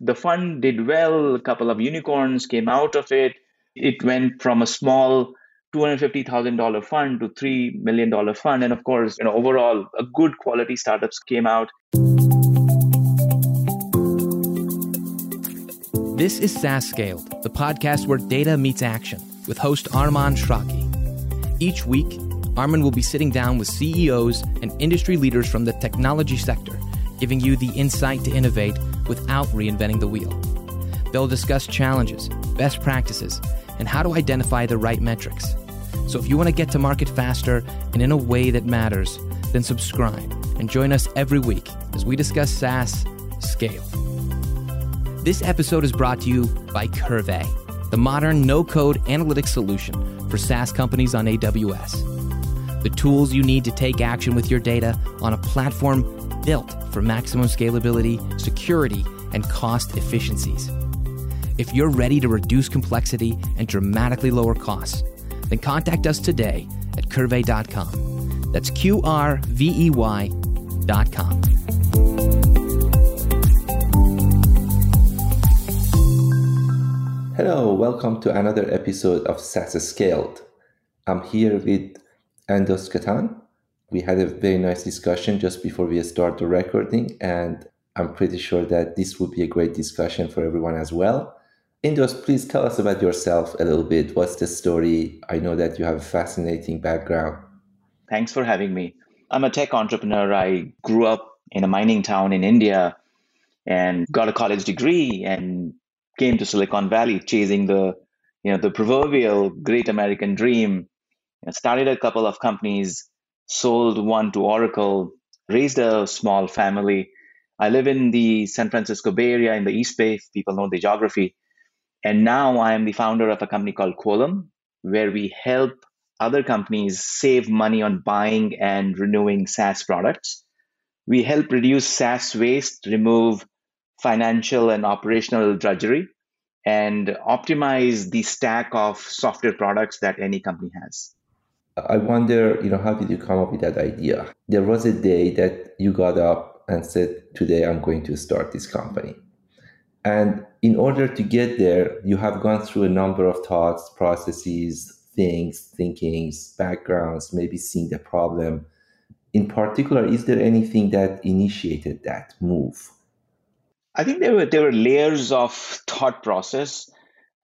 The fund did well, a couple of unicorns came out of it. It went from a small $250,000 fund to $3 million fund. And of course, you know, overall, a good quality startups came out. This is SaaS Scaled, the podcast where data meets action with host Arman Eshraghi. Each week, Arman will be sitting down with CEOs and industry leaders from the technology sector, giving you the insight to innovate without reinventing the wheel. They'll discuss challenges, best practices, and how to identify the right metrics. So if you want to get to market faster and in a way that matters, then subscribe and join us every week as we discuss SaaS scale. This episode is brought to you by Qrvey, the modern no code analytics solution for SaaS companies on AWS. The tools you need to take action with your data on a platform built for maximum scalability, security, and cost efficiencies. If you're ready to reduce complexity and dramatically lower costs, then contact us today at qrvey.com. That's Q R V E Y.com. Hello, welcome to another episode of SaaS Scaled. I'm here with Indus Khaitan. We had a very nice discussion just before we start the recording, and I'm pretty sure that this will be a great discussion for everyone as well. Indus, please tell us about yourself a little bit. What's the story? I know that you have a fascinating background. Thanks for having me. I'm a tech entrepreneur. I grew up in a mining town in India and got a college degree and came to Silicon Valley chasing the you know the proverbial great American dream. Started a couple of companies, sold one to Oracle, raised a small family. I live in the San Francisco Bay Area in the East Bay. People know the geography. And now I am the founder of a company called Quolum, where we help other companies save money on buying and renewing SaaS products. We help reduce SaaS waste, remove financial and operational drudgery, and optimize the stack of software products that any company has. I wonder, you know, how did you come up with that idea? There was a day that you got up and said, Today I'm going to start this company. And in order to get there, you have gone through a number of thoughts, processes, things, thinkings, backgrounds, maybe seeing the problem. In particular, is there anything that initiated that move? I think there were there were layers of thought process.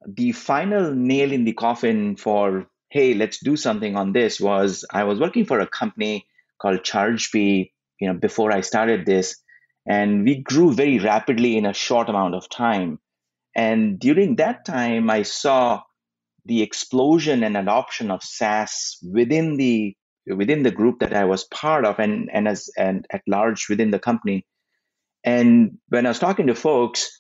The final nail in the coffin for hey, let's do something on this was I was working for a company called ChargeBee, you know, before I started this, and we grew very rapidly in a short amount of time. And during that time, I saw the explosion and adoption of SaaS within the within the group that I was part of, and and as and at large within the company. And when I was talking to folks,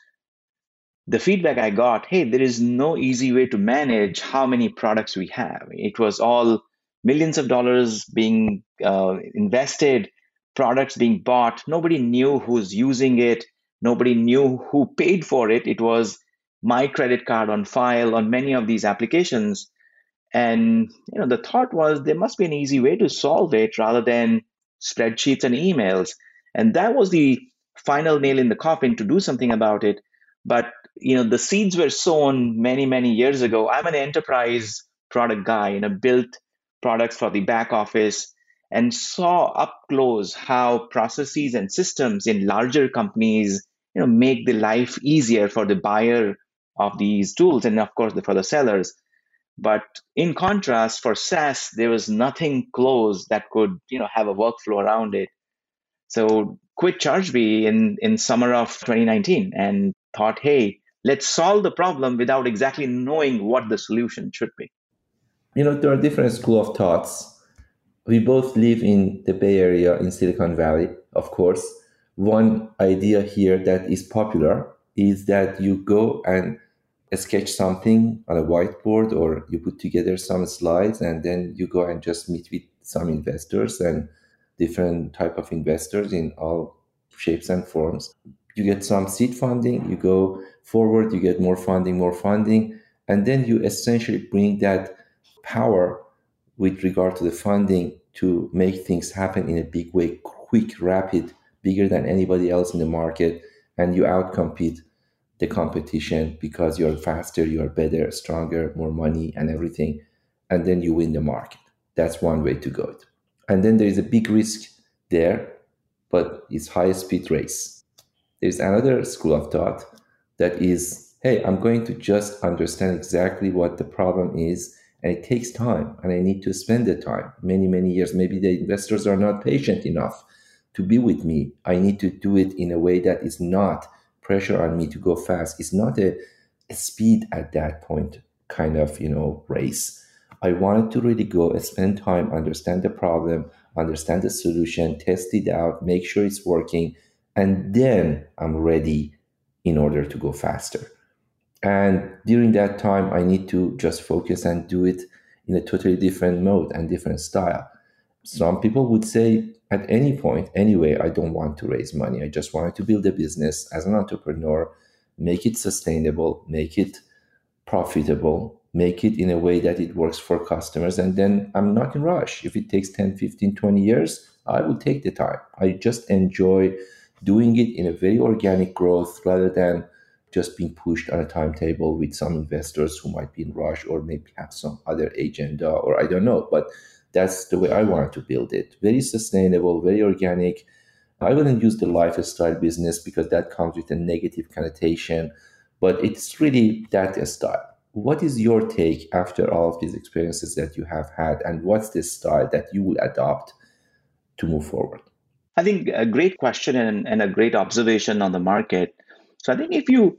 the feedback I got, hey, there is no easy way to manage how many products we have. It was all millions of dollars being uh, invested products being bought. Nobody knew who's using it. Nobody knew who paid for it. It was my credit card on file on many of these applications. And you know, the thought was there must be an easy way to solve it rather than spreadsheets and emails. And that was the final nail in the coffin to do something about it. But you know, the seeds were sown many, many years ago. I'm an enterprise product guy, and you know, built products for the back office and saw up close how processes and systems in larger companies you know make the life easier for the buyer of these tools and of course for the sellers but in contrast for SaaS there was nothing close that could you know have a workflow around it so quit ChargeBee in in summer of 2019 and thought hey let's solve the problem without exactly knowing what the solution should be. You know there are different school of thoughts. We both live in the Bay Area in Silicon Valley, of course. One idea here that is popular is that you go and sketch something on a whiteboard or you put together some slides and then you go and just meet with some investors and different type of investors in all shapes and forms you get some seed funding you go forward you get more funding more funding and then you essentially bring that power with regard to the funding to make things happen in a big way, quick, rapid, bigger than anybody else in the market, and you outcompete the competition because you're faster, you're better, stronger, more money, and everything. And then you win the market. That's one way to go. And then there is a big risk there, but it's high speed race. There's another school of thought that is, hey, I'm going to just understand exactly what the problem is. And it takes time, and I need to spend the time many, many years. Maybe the investors are not patient enough to be with me. I need to do it in a way that is not pressure on me to go fast. It's not a, a speed at that point kind of, you know, race. I wanted to really go and spend time, understand the problem, understand the solution, test it out, make sure it's working, and then I'm ready in order to go faster. And during that time, I need to just focus and do it in a totally different mode and different style. Some people would say, at any point, anyway, I don't want to raise money. I just wanted to build a business as an entrepreneur, make it sustainable, make it profitable, make it in a way that it works for customers. And then I'm not in rush. If it takes 10, 15, 20 years, I will take the time. I just enjoy doing it in a very organic growth rather than just being pushed on a timetable with some investors who might be in rush or maybe have some other agenda or I don't know. But that's the way I wanted to build it. Very sustainable, very organic. I wouldn't use the lifestyle business because that comes with a negative connotation, but it's really that style. What is your take after all of these experiences that you have had, and what's the style that you will adopt to move forward? I think a great question and, and a great observation on the market. So I think if you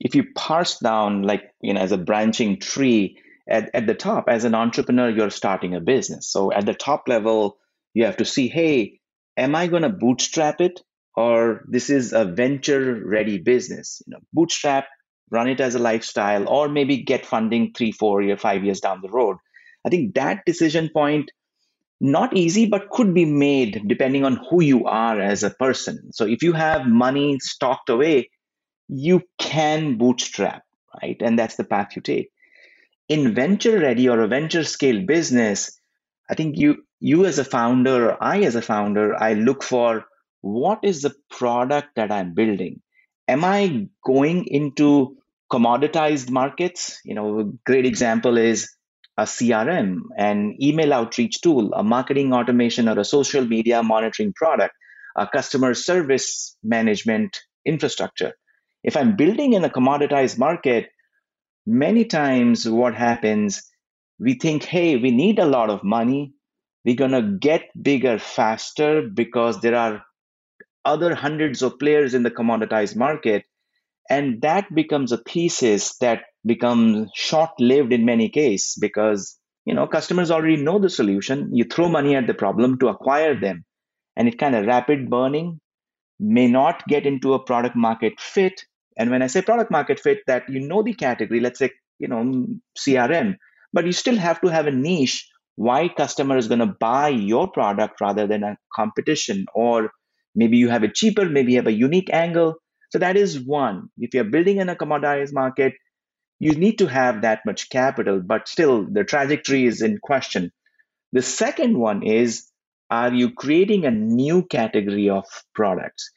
if you parse down like you know as a branching tree, at, at the top, as an entrepreneur, you're starting a business. So at the top level, you have to see, hey, am I going to bootstrap it or this is a venture ready business? You know, bootstrap, run it as a lifestyle, or maybe get funding three, four year, five years down the road. I think that decision point, not easy, but could be made depending on who you are as a person. So if you have money stocked away, you can bootstrap, right? And that's the path you take in venture ready or a venture scale business, I think you you as a founder or I as a founder, I look for what is the product that I'm building? Am I going into commoditized markets? You know, a great example is a CRM, an email outreach tool, a marketing automation or a social media monitoring product, a customer service management infrastructure. If I'm building in a commoditized market, many times what happens we think hey we need a lot of money we're going to get bigger faster because there are other hundreds of players in the commoditized market and that becomes a thesis that becomes short lived in many cases because you know customers already know the solution. You throw money at the problem to acquire them and it kind of rapid burning may not get into a product market fit. And when I say product market fit, that you know the category, let's say, you know, CRM, but you still have to have a niche why customer is going to buy your product rather than a competition. Or maybe you have it cheaper maybe you have a unique angle. So that is one. If you're building in a commoditized market you need to have that much capital but still the trajectory is in question the second one is are you creating a new category of products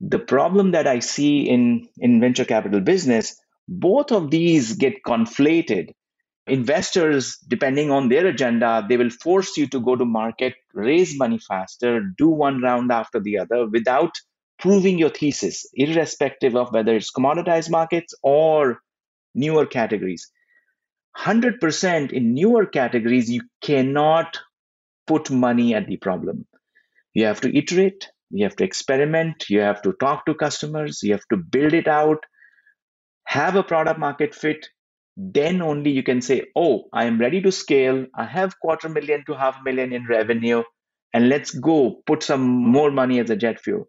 the problem that I see in, in venture capital business, both of these get conflated. Investors, depending on their agenda, they will force you to go to market, raise money faster, do one round after the other without proving your thesis, irrespective of whether it's commoditized markets or newer categories. 100% in newer categories, you cannot put money at the problem. You have to iterate, you have to experiment you have to talk to customers you have to build it out have a product market fit then only you can say oh i am ready to scale i have quarter million to half million in revenue and let's go put some more money as a jet fuel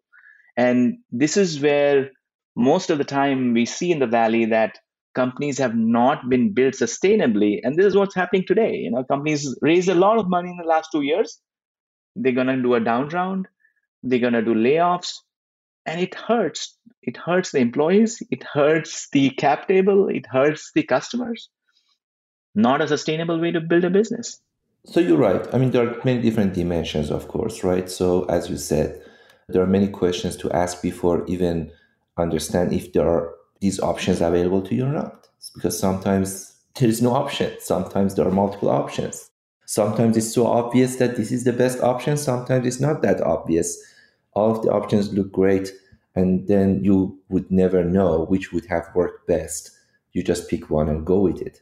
and this is where most of the time we see in the valley that companies have not been built sustainably and this is what's happening today. You know companies raised a lot of money in the last two years. They're going to do a down round. They're going to do layoffs. And it hurts. It hurts the employees. It hurts the cap table. It hurts the customers. Not a sustainable way to build a business. So you're right. I mean there are many different dimensions of course right? So as you said there are many questions to ask before even understand if there are these options available to you or not. Because sometimes there is no option. Sometimes there are multiple options. Sometimes it's so obvious that this is the best option. Sometimes it's not that obvious. All of the options look great, and then you would never know which would have worked best. You just pick one and go with it.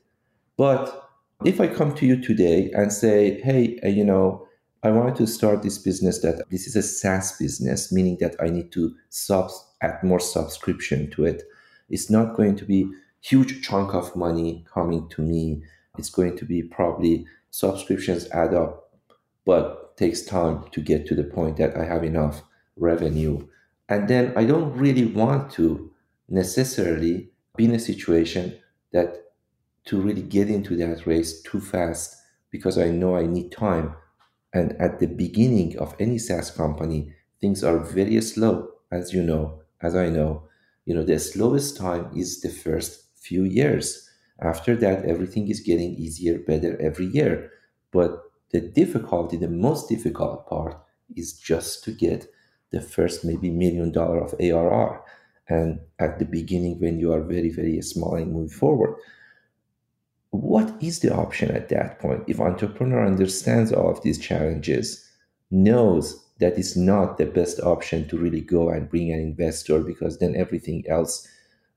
But if I come to you today and say, hey, uh, you know, I wanted to start this business that this is a SaaS business, meaning that I need to sub add more subscription to it. It's not going to be huge chunk of money coming to me. It's going to be probably subscriptions add up, but takes time to get to the point that I have enough revenue. And then I don't really want to necessarily be in a situation that to really get into that race too fast because I know I need time. And at the beginning of any SaaS company, things are very slow, as you know, as I know. You know, the slowest time is the first few years. After that, everything is getting easier, better every year. But the difficulty, the most difficult part, is just to get the first maybe million dollar of ARR. And at the beginning, when you are very, very small and move forward, what is the option at that point if entrepreneur understands all of these challenges knows that it's not the best option to really go and bring an investor because then everything else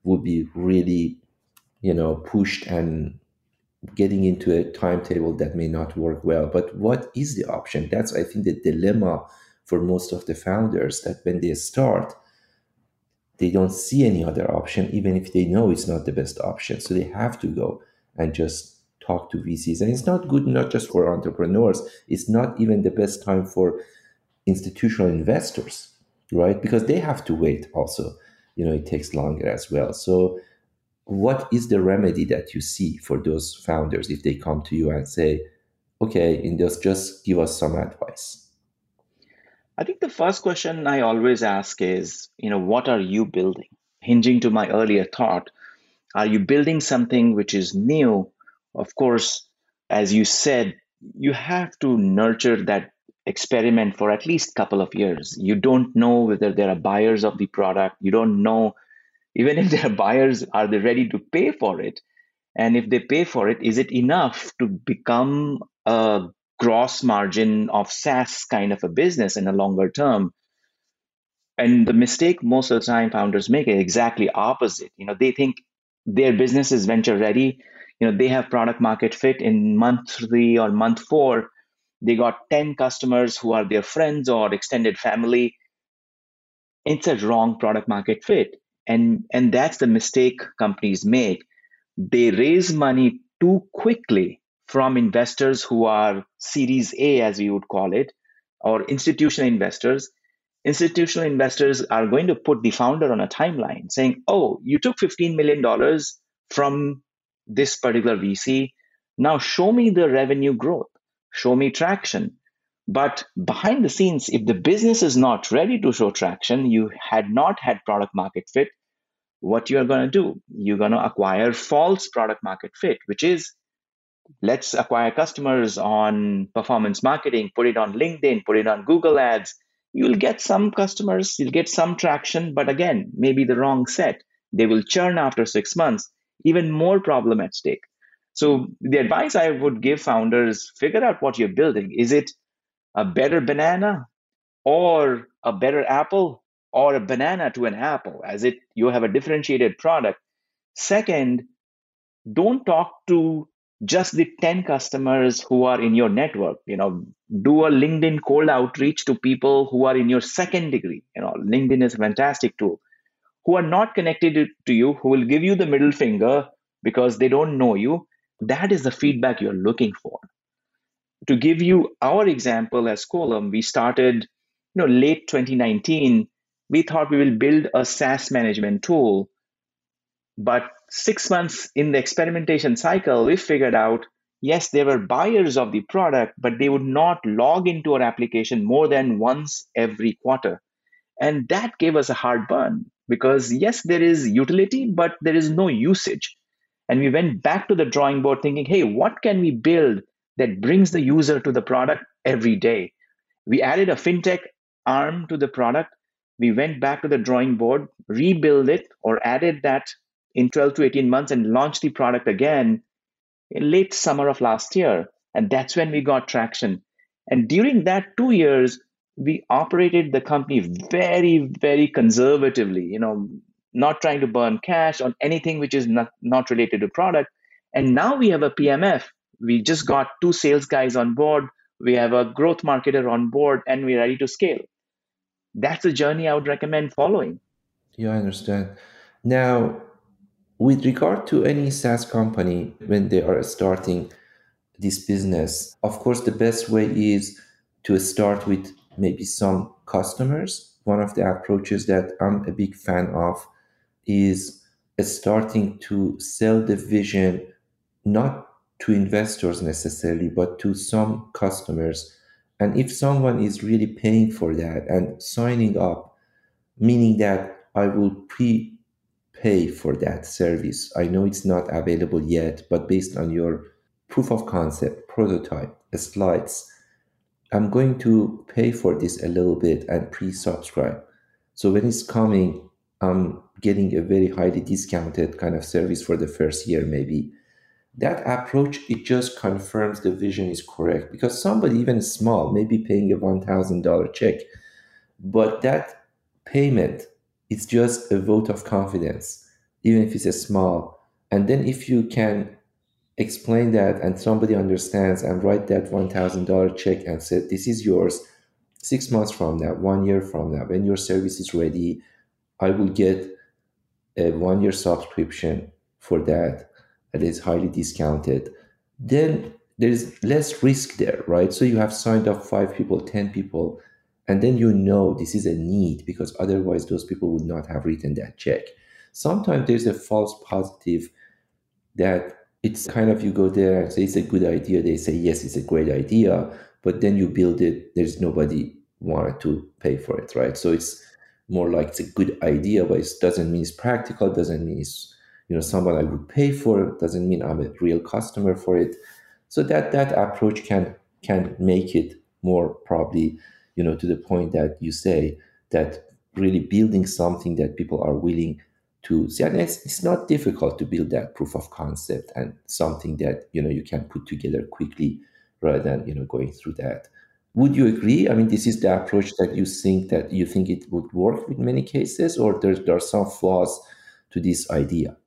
would be really you know pushed and getting into a timetable that may not work well. But what is the option? That's i think the dilemma for most of the founders that when they start they don't see any other option even if they know it's not the best option. So they have to go and just talk to VCs. And it's not good not just for entrepreneurs, it's not even the best time for institutional investors, right? Because they have to wait also. You know, it takes longer as well. So what is the remedy that you see for those founders if they come to you and say, okay, Indus, just give us some advice? I think the first question I always ask is, you know, what are you building? Hinging to my earlier thought, are you building something which is new? Of course, as you said, you have to nurture that experiment for at least couple of years. You don't know whether there are buyers of the product. You don't know, even if there are buyers, are they ready to pay for it? And if they pay for it, is it enough to become a gross margin of SaaS kind of a business in a longer term? And the mistake most of the time founders make is exactly opposite. You know, they think their business is venture ready you know they have product market fit in month three or month four they got 10 customers who are their friends or extended family. It's a wrong product market fit. And and that's the mistake companies make. They raise money too quickly from investors who are series a as we would call it or institutional investors. Institutional investors are going to put the founder on a timeline saying, oh, you took $15 million from this particular VC. Now show me the revenue growth, show me traction. But behind the scenes, if the business is not ready to show traction, you had not had product market fit, what you are going to do? You're going to acquire false product market fit, which is let's acquire customers on performance marketing, put it on LinkedIn, put it on Google Ads, you'll get some customers, you'll get some traction, but again, maybe the wrong set. They will churn after six months, even more problem at stake. So, the advice I would give founders figure out what you're building. Is it a better banana or a better apple or a banana to an apple, as it you have a differentiated product? Second, don't talk to just the 10 customers who are in your network you know do a linkedin cold outreach to people who are in your second degree you know linkedin is a fantastic tool who are not connected to you who will give you the middle finger because they don't know you that is the feedback you're looking for to give you our example as Quolum, we started you know late 2019 we thought we will build a saas management tool but six months in the experimentation cycle, we figured out yes, there were buyers of the product, but they would not log into our application more than once every quarter. And that gave us a hard burn because, yes, there is utility, but there is no usage. And we went back to the drawing board thinking, hey, what can we build that brings the user to the product every day? We added a fintech arm to the product. We went back to the drawing board, rebuilt it, or added that in 12 to 18 months and launched the product again in late summer of last year. And that's when we got traction. And during that two years, we operated the company very, very conservatively, you know, not trying to burn cash on anything which is not, not related to product. And now we have a PMF. We just got two sales guys on board. We have a growth marketer on board and we're ready to scale. That's a journey I would recommend following. Yeah, I understand. Now, with regard to any SaaS company, when they are starting this business, of course, the best way is to start with maybe some customers. One of the approaches that I'm a big fan of is starting to sell the vision not to investors necessarily, but to some customers. And if someone is really paying for that and signing up, meaning that I will pre pay for that service. I know it's not available yet, but based on your proof of concept, prototype, slides, I'm going to pay for this a little bit and pre subscribe. So when it's coming, I'm getting a very highly discounted kind of service for the first year, maybe. That approach, it just confirms the vision is correct because somebody, even small, may be paying a $1,000 check, but that payment is just a vote of confidence, even if it's a small. And then if you can explain that and somebody understands and write that $1,000 check and said, this is yours six months from now, one year from now, when your service is ready, I will get a one year subscription for that that is highly discounted. Then there's less risk there, right? So you have signed up five people, 10 people, and then you know this is a need because otherwise those people would not have written that check. Sometimes there's a false positive that it's kind of you go there and say it's a good idea. They say, yes, it's a great idea. But then you build it, there's nobody wanted to pay for it, right? So it's more like it's a good idea, but it doesn't mean it's practical, doesn't mean it's you know someone I would pay for, doesn't mean I'm a real customer for it. So that that approach can can make it more probably you know, to the point that you say that really building something that people are willing to see. And it's, it's not difficult to build that proof of concept and something that, you know, you can put together quickly rather than, you know, going through that. Would you agree? I mean, this is the approach that you think that you think it would work in many cases, or there, there are some flaws to this idea?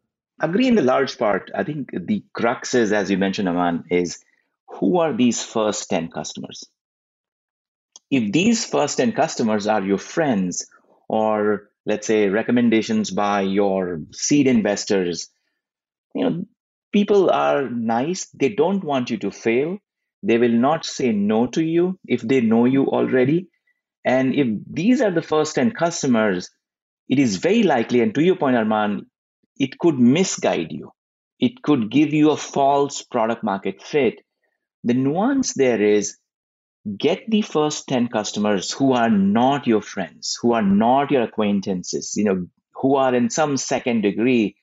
Agree in the large part. I think the crux is, as you mentioned, Arman, is who are these first 10 customers? if these first 10 customers are your friends or let's say recommendations by your seed investors you know people are nice they don't want you to fail they will not say no to you if they know you already. And if these are the first 10 customers it is very likely and to your point arman it could misguide you. It could give you a false product market fit. The nuance there is get the first 10 customers who are not your friends who are not your acquaintances you know who are in some second degree.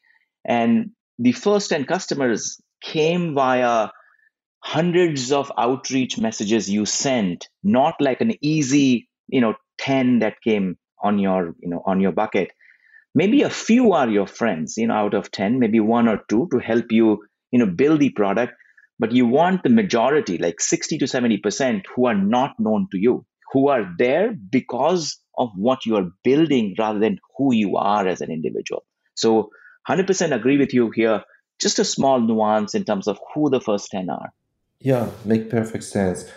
And the first 10 customers came via hundreds of outreach messages you sent not like an easy you know 10 that came on your you know on your bucket maybe a few are your friends you know out of 10 maybe one or two to help you you know build the product but you want the majority, like 60 to 70%, who are not known to you, who are there because of what you are building rather than who you are as an individual. So 100% agree with you here. Just a small nuance in terms of who the first 10 are. Yeah, make perfect sense.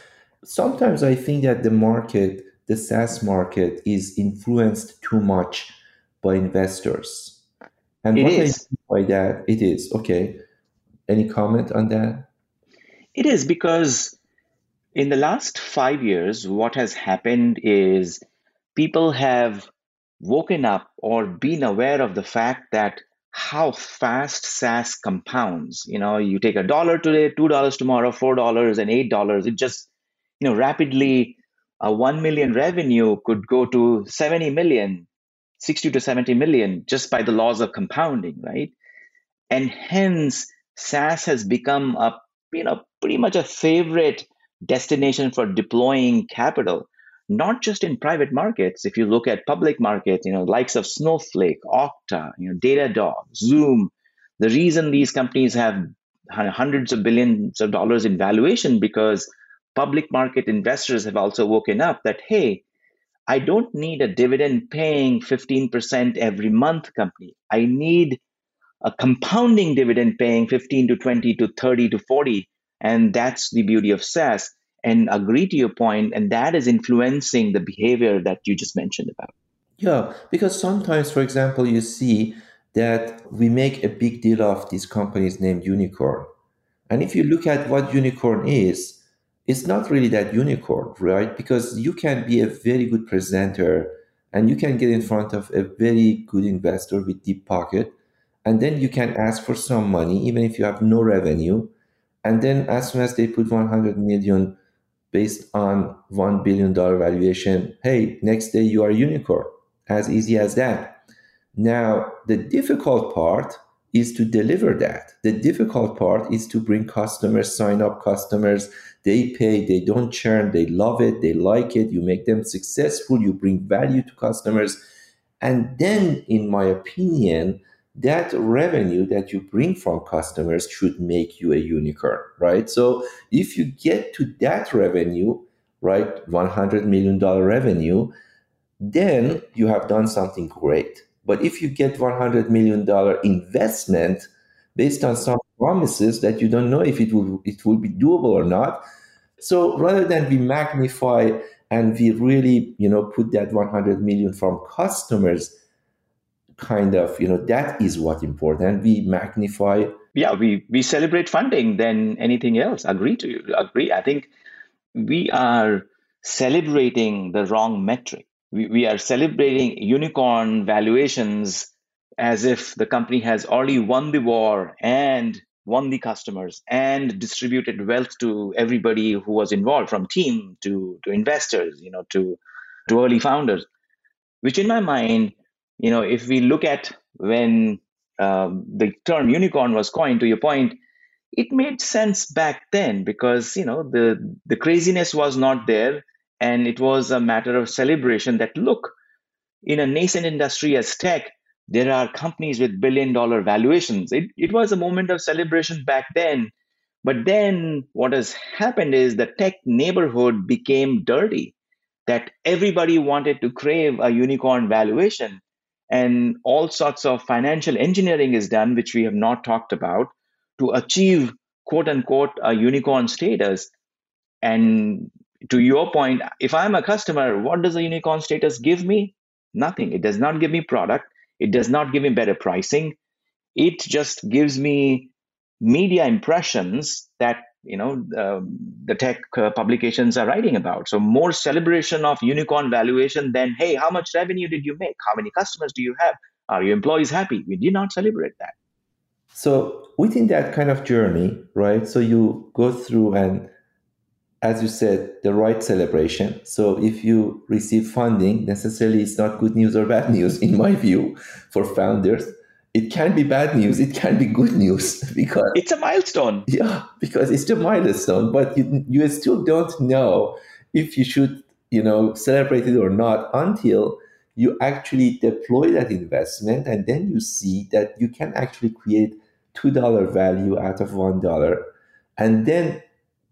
Sometimes I think that the market, the SaaS market, is influenced too much by investors. And it what is. I mean by that, it is. Okay. Any comment on that? It is because in the last five years, what has happened is people have woken up or been aware of the fact that how fast SaaS compounds. You know, you take a dollar today, two dollars tomorrow, four dollars, and eight dollars. It just, you know, rapidly a one million revenue could go to 70 million, 60 to 70 million just by the laws of compounding, right? And hence SaaS has become a you know pretty much a favorite destination for deploying capital not just in private markets if you look at public markets you know likes of snowflake okta you know datadog zoom The reason these companies have hundreds of billions of dollars in valuation because public market investors have also woken up that, hey, I don't need a dividend paying 15% every month company. I need a compounding dividend paying 15 to 20 to 30 to 40. And that's the beauty of SaaS. And agree to your point, and that is influencing the behavior that you just mentioned about. Yeah, because sometimes, for example, you see that we make a big deal of these companies named unicorn. And if you look at what unicorn is, it's not really that unicorn, right? Because you can be a very good presenter and you can get in front of a very good investor with deep pocket. And then you can ask for some money, even if you have no revenue. And then as soon as they put 100 million based on $1 billion valuation, hey, next day you are unicorn. As easy as that. Now, the difficult part is to deliver that. The difficult part is to bring customers, sign up customers. They pay, they don't churn, they love it, they like it. You make them successful, you bring value to customers. And then, in my opinion, that revenue that you bring from customers should make you a unicorn, right? So if you get to that revenue, right, $100 million revenue, then you have done something great but if you get $100 million investment based on some promises that you don't know if it will, it will be doable or not. So rather than we magnify and we really, you know, put that 100 million from customers, kind of, you know, that is what important. We magnify. Yeah, we, we celebrate funding than anything else. Agree to you. Agree. I think we are celebrating the wrong metric we, we are celebrating unicorn valuations as if the company has already won the war and won the customers and distributed wealth to everybody who was involved from team to, to investors you know to to early founders which in my mind you know if we look at when um, the term unicorn was coined to your point it made sense back then because you know the the craziness was not there and it was a matter of celebration that look, in a nascent industry as tech, there are companies with billion dollar valuations. It, it was a moment of celebration back then. But then what has happened is the tech neighborhood became dirty, that everybody wanted to crave a unicorn valuation. And all sorts of financial engineering is done, which we have not talked about, to achieve quote unquote a unicorn status. And to your point, if I'm a customer, what does a unicorn status give me? Nothing. It does not give me product. It does not give me better pricing. It just gives me media impressions that you know uh, the tech uh, publications are writing about. So more celebration of unicorn valuation than hey, how much revenue did you make? How many customers do you have? Are your employees happy? We did not celebrate that. So within that kind of journey, right? So you go through and as you said, the right celebration. So if you receive funding, necessarily it's not good news or bad news, in my view, for founders. It can be bad news, it can be good news because it's a milestone. Yeah, because it's a milestone, but you, you still don't know if you should, you know, celebrate it or not until you actually deploy that investment and then you see that you can actually create $2 value out of $1. And then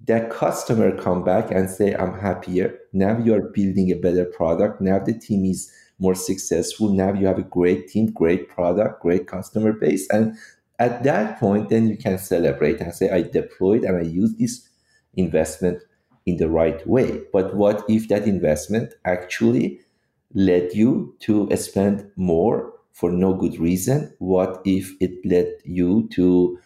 that customer come back and say i'm happier now you're building a better product now the team is more successful. Now you have a great team great product great customer base and at that point then you can celebrate and say i deployed and i used this investment in the right way. But what if that investment actually led you to spend more for no good reason? What if it led you to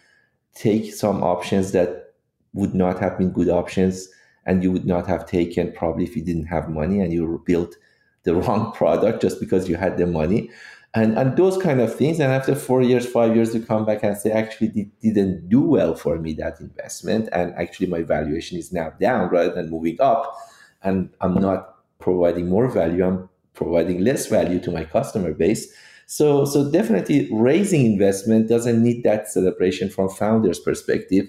take some options that would not have been good options and you would not have taken probably if you didn't have money and you built the wrong product just because you had the money. And and those kind of things. And after four years five years you come back and say actually it didn't do well for me that investment. And actually my valuation is now down rather than moving up. And i'm not providing more value. I'm providing less value to my customer base. So so definitely raising investment doesn't need that celebration from founders perspective.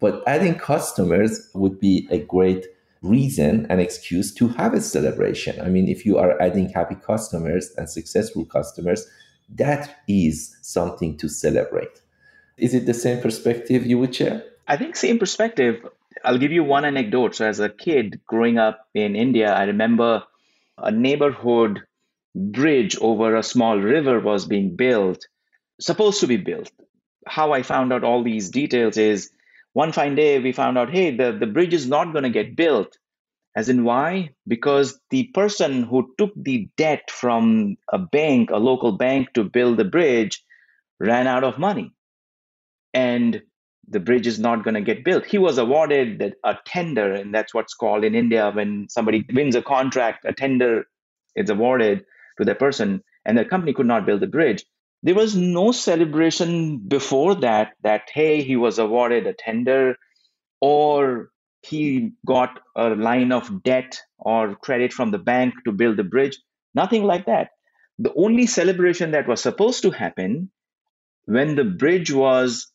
But adding customers would be a great reason and excuse to have a celebration. I mean, if you are adding happy customers and successful customers, that is something to celebrate. Is it the same perspective you would share? I think same perspective. I'll give you one anecdote. So as a kid growing up in India, I remember a neighborhood bridge over a small river was being built, supposed to be built. How I found out all these details is one fine day we found out, hey, the, the bridge is not going to get built. As in why? Because the person who took the debt from a bank, a local bank to build the bridge, ran out of money. And the bridge is not going to get built. He was awarded a tender, and that's what's called in India when somebody wins a contract, a tender is awarded to that person, and the company could not build the bridge. There was no celebration before that, that, hey, he was awarded a tender or he got a line of debt or credit from the bank to build the bridge. Nothing like that. The only celebration that was supposed to happen when the bridge was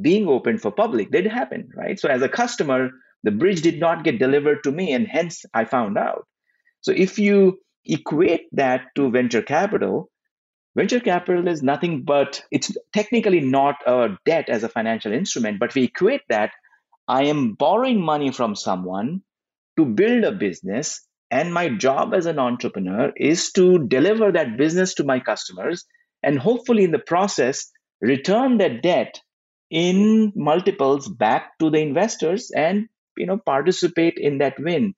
being opened for public did happen, right? So as a customer, the bridge did not get delivered to me, and hence I found out. So if you equate that to venture capital, venture capital is nothing but it's technically not a debt as a financial instrument, but we equate that I am borrowing money from someone to build a business, and my job as an entrepreneur is to deliver that business to my customers and hopefully in the process return that debt in multiples back to the investors and you know participate in that win.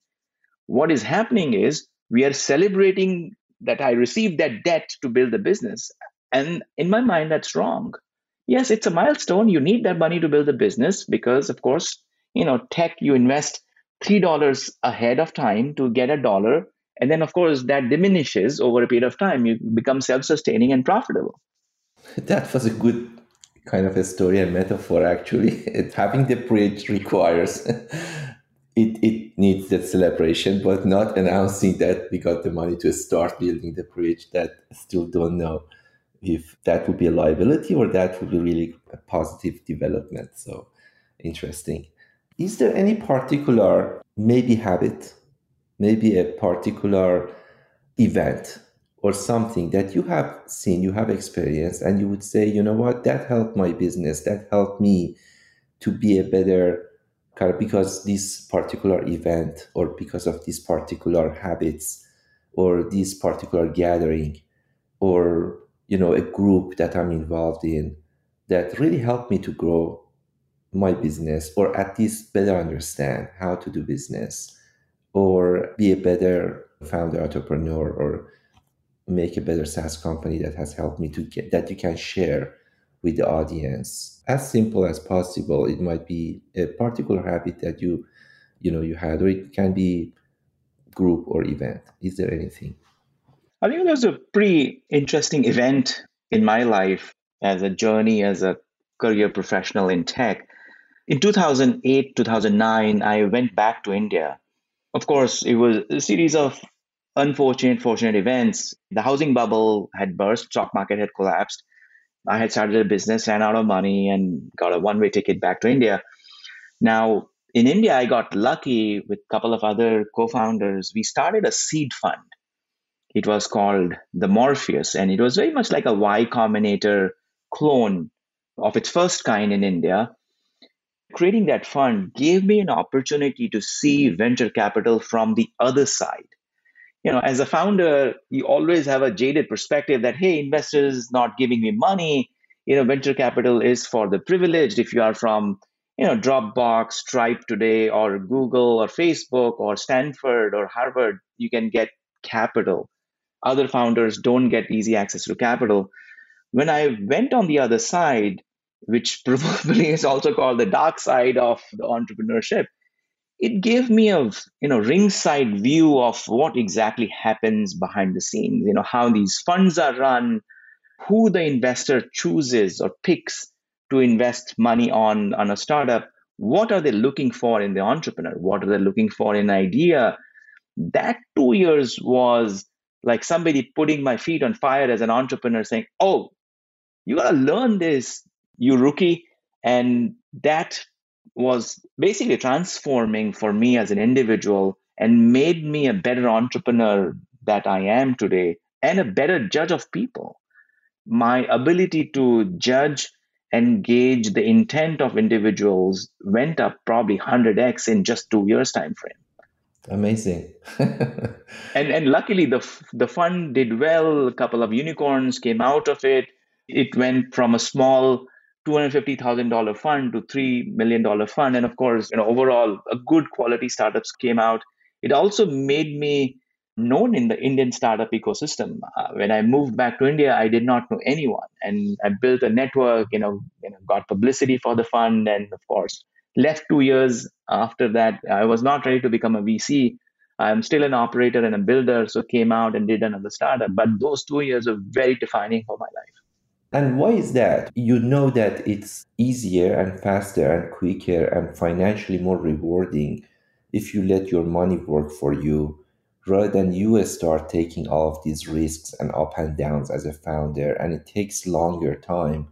What is happening is we are celebrating that I received that debt to build the business. And in my mind, that's wrong. Yes, it's a milestone. You need that money to build a business because, of course, you know, tech, you invest $3 ahead of time to get a dollar. And then, of course, that diminishes over a period of time. You become self sustaining and profitable. That was a good kind of a story and metaphor, actually. Having the bridge requires it, it needs that celebration, but not announcing that we got the money to start building the bridge. That still don't know if that would be a liability or that would be really a positive development. So interesting. Is there any particular maybe habit, maybe a particular event or something that you have seen, you have experienced, and you would say, you know what, that helped my business, that helped me to be a better because this particular event or because of these particular habits or this particular gathering or you know a group that i'm involved in that really helped me to grow my business or at least better understand how to do business or be a better founder entrepreneur or make a better SaaS company that has helped me to get that you can share with the audience. As simple as possible. It might be a particular habit that you you know you had or it can be group or event. Is there anything? I think there was a pretty interesting event in my life as a journey as a career professional in tech. In 2008 2009 i went back to india. Of course it was a series of unfortunate fortunate events. The housing bubble had burst stock market had collapsed I had started a business, ran out of money, and got a one way ticket back to India. Now, in India, I got lucky with a couple of other co founders. We started a seed fund. It was called the Morpheus, and it was very much like a Y Combinator clone of its first kind in India. Creating that fund gave me an opportunity to see venture capital from the other side you know as a founder you always have a jaded perspective that hey investors not giving me money. You know venture capital is for the privileged. If you are from you know dropbox stripe today or google or facebook or stanford or harvard you can get capital. Other founders don't get easy access to capital. When i went on the other side which probably is also called the dark side of the entrepreneurship it gave me a you know ringside view of what exactly happens behind the scenes you know how these funds are run who the investor chooses or picks to invest money on on a startup what are they looking for in the entrepreneur what are they looking for in idea. That 2 years was like somebody putting my feet on fire as an entrepreneur saying oh you got to learn this you rookie and that was basically transforming for me as an individual and made me a better entrepreneur that I am today and a better judge of people. My ability to judge engage the intent of individuals went up probably 100x in just two years time frame amazing. And and luckily the the fund did well. A couple of unicorns came out of it. It went from a small $250,000 fund to $3 million fund and of course you know overall a good quality startups came out it also made me known in the Indian startup ecosystem. Uh, when I moved back to India, I did not know anyone, and I built a network. You know, you know, got publicity for the fund, and of course, left two years after that. I was not ready to become a VC. I'm still an operator and a builder, so came out and did another startup. But those two years were very defining for my life. And why is that? You know that it's easier and faster and quicker and financially more rewarding if you let your money work for you rather than you start taking all of these risks and up and downs as a founder. And it takes longer time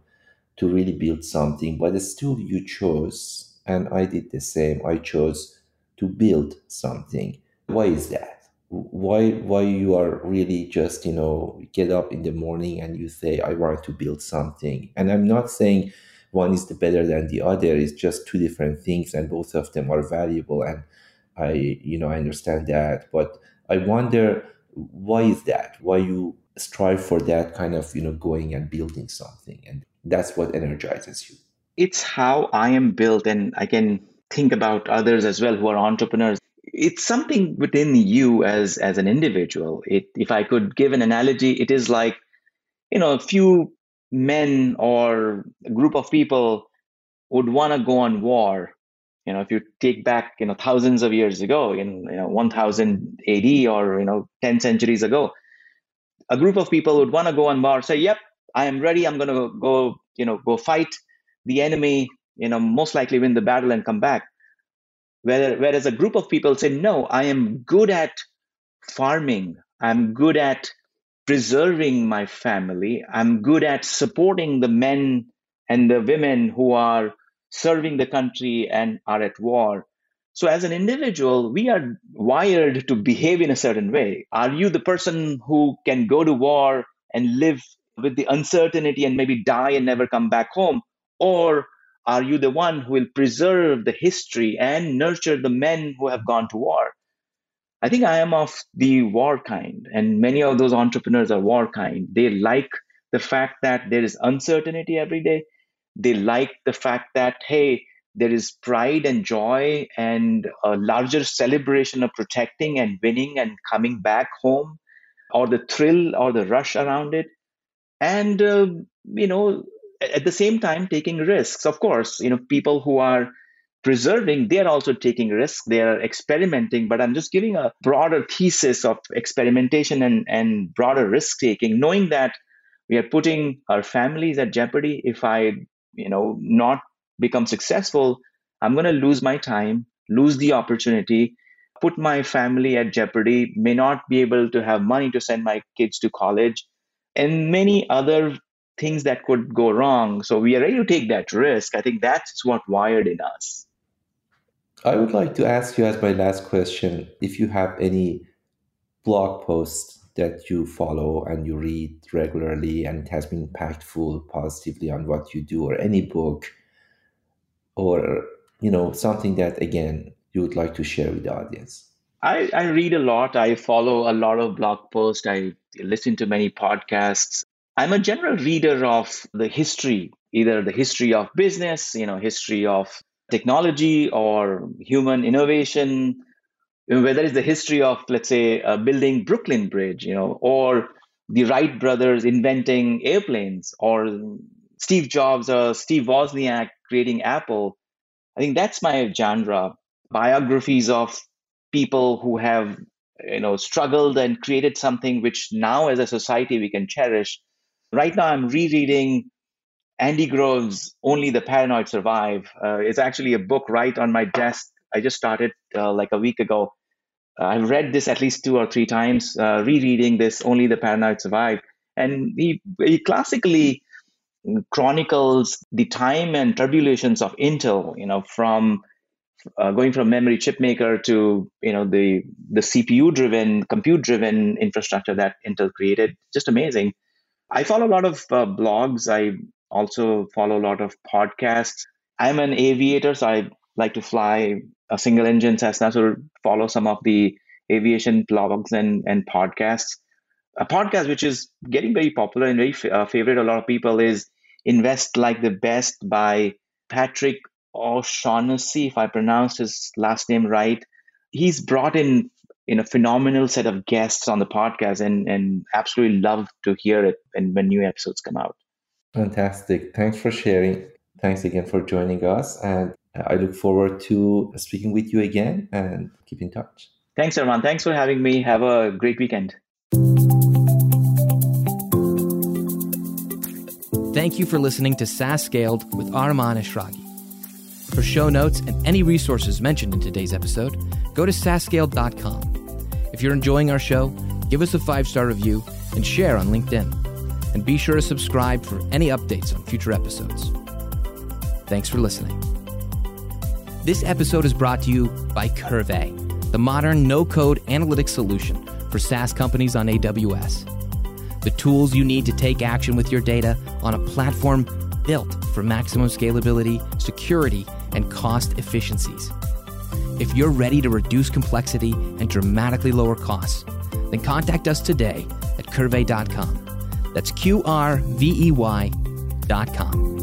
to really build something but still you chose and i did the same. I chose to build something. Why is that why why you are really just you know get up in the morning and you say i want to build something and i'm not saying one is the better than the other it's just two different things and both of them are valuable and i you know i understand that but I wonder why is that? Why you strive for that kind of, you know, going and building something. And that's what energizes you. It's how I am built and I can think about others as well who are entrepreneurs. It's something within you as as an individual. It if I could give an analogy, it is like, you know, a few men or a group of people would want to go on war. You know if you take back you know thousands of years ago in you know 1000 AD or you know 10 centuries ago a group of people would want to go on war say yep I am ready. I'm going to go you know go fight the enemy you know most likely win the battle and come back whereas a group of people say no I am good at farming I'm good at preserving my family I'm good at supporting the men and the women who are serving the country and are at war. So, as an individual, we are wired to behave in a certain way. Are you the person who can go to war and live with the uncertainty and maybe die and never come back home? Or are you the one who will preserve the history and nurture the men who have gone to war? I think I am of the war kind, and many of those entrepreneurs are war kind. They like the fact that there is uncertainty every day they like the fact that hey there is pride and joy and a larger celebration of protecting and winning and coming back home or the thrill or the rush around it and uh, you know at the same time taking risks. Of course you know people who are preserving they're also taking risks. They're experimenting but i'm just giving a broader thesis of experimentation and, and broader risk taking knowing that we are putting our families at jeopardy. If i you know not become successful i'm going to lose my time lose the opportunity put my family at jeopardy may not be able to have money to send my kids to college and many other things that could go wrong. So we are ready to take that risk. I think that's what wired in us. I would like to ask you as my last question if you have any blog posts that you follow and you read regularly and it has been impactful positively on what you do or any book or you know something that again you would like to share with the audience? I, I read a lot. I follow a lot of blog posts. I listen to many podcasts i'm a general reader of the history either the history of business you know history of technology or human innovation whether it's the history of let's say uh, building brooklyn bridge you know or the wright brothers inventing airplanes or steve jobs or steve wozniak creating apple. I think that's my genre. Biographies of people who have you know struggled and created something which now as a society we can cherish right now i'm rereading andy grove's only the paranoid survive uh, it's actually a book right on my desk I just started uh, like a week ago. Uh, I've read this at least two or three times, uh, rereading this, Only the Paranoid Survive. And he, he classically chronicles the time and tribulations of Intel, you know, from uh, going from memory chip maker to you know the the CPU driven, compute driven infrastructure that Intel created. Just amazing. I follow a lot of uh, blogs. I also follow a lot of podcasts. I'm an aviator, so I like to fly a single engine Cessna, so follow some of the aviation blogs and, and podcasts. A podcast which is getting very popular and very f- uh, favorite a lot of people is Invest Like the Best by Patrick O'Shaughnessy, if I pronounced his last name right. He's brought in in a phenomenal set of guests on the podcast and, and absolutely love to hear it when, when new episodes come out. Fantastic. Thanks for sharing. Thanks again for joining us. And I look forward to speaking with you again and keep in touch. Thanks, everyone. Thanks for having me. Have a great weekend. Thank you for listening to SaaS Scaled with Arman Eshraghi. For show notes and any resources mentioned in today's episode, go to saasscaled.com. If you're enjoying our show, give us a five star review and share on LinkedIn. And be sure to subscribe for any updates on future episodes. Thanks for listening. This episode is brought to you by Qrvey, the modern no code analytics solution for SaaS companies on AWS. The tools you need to take action with your data on a platform built for maximum scalability, security, and cost efficiencies. If you're ready to reduce complexity and dramatically lower costs, then contact us today at qrvey.com. That's Q R V E Y.com.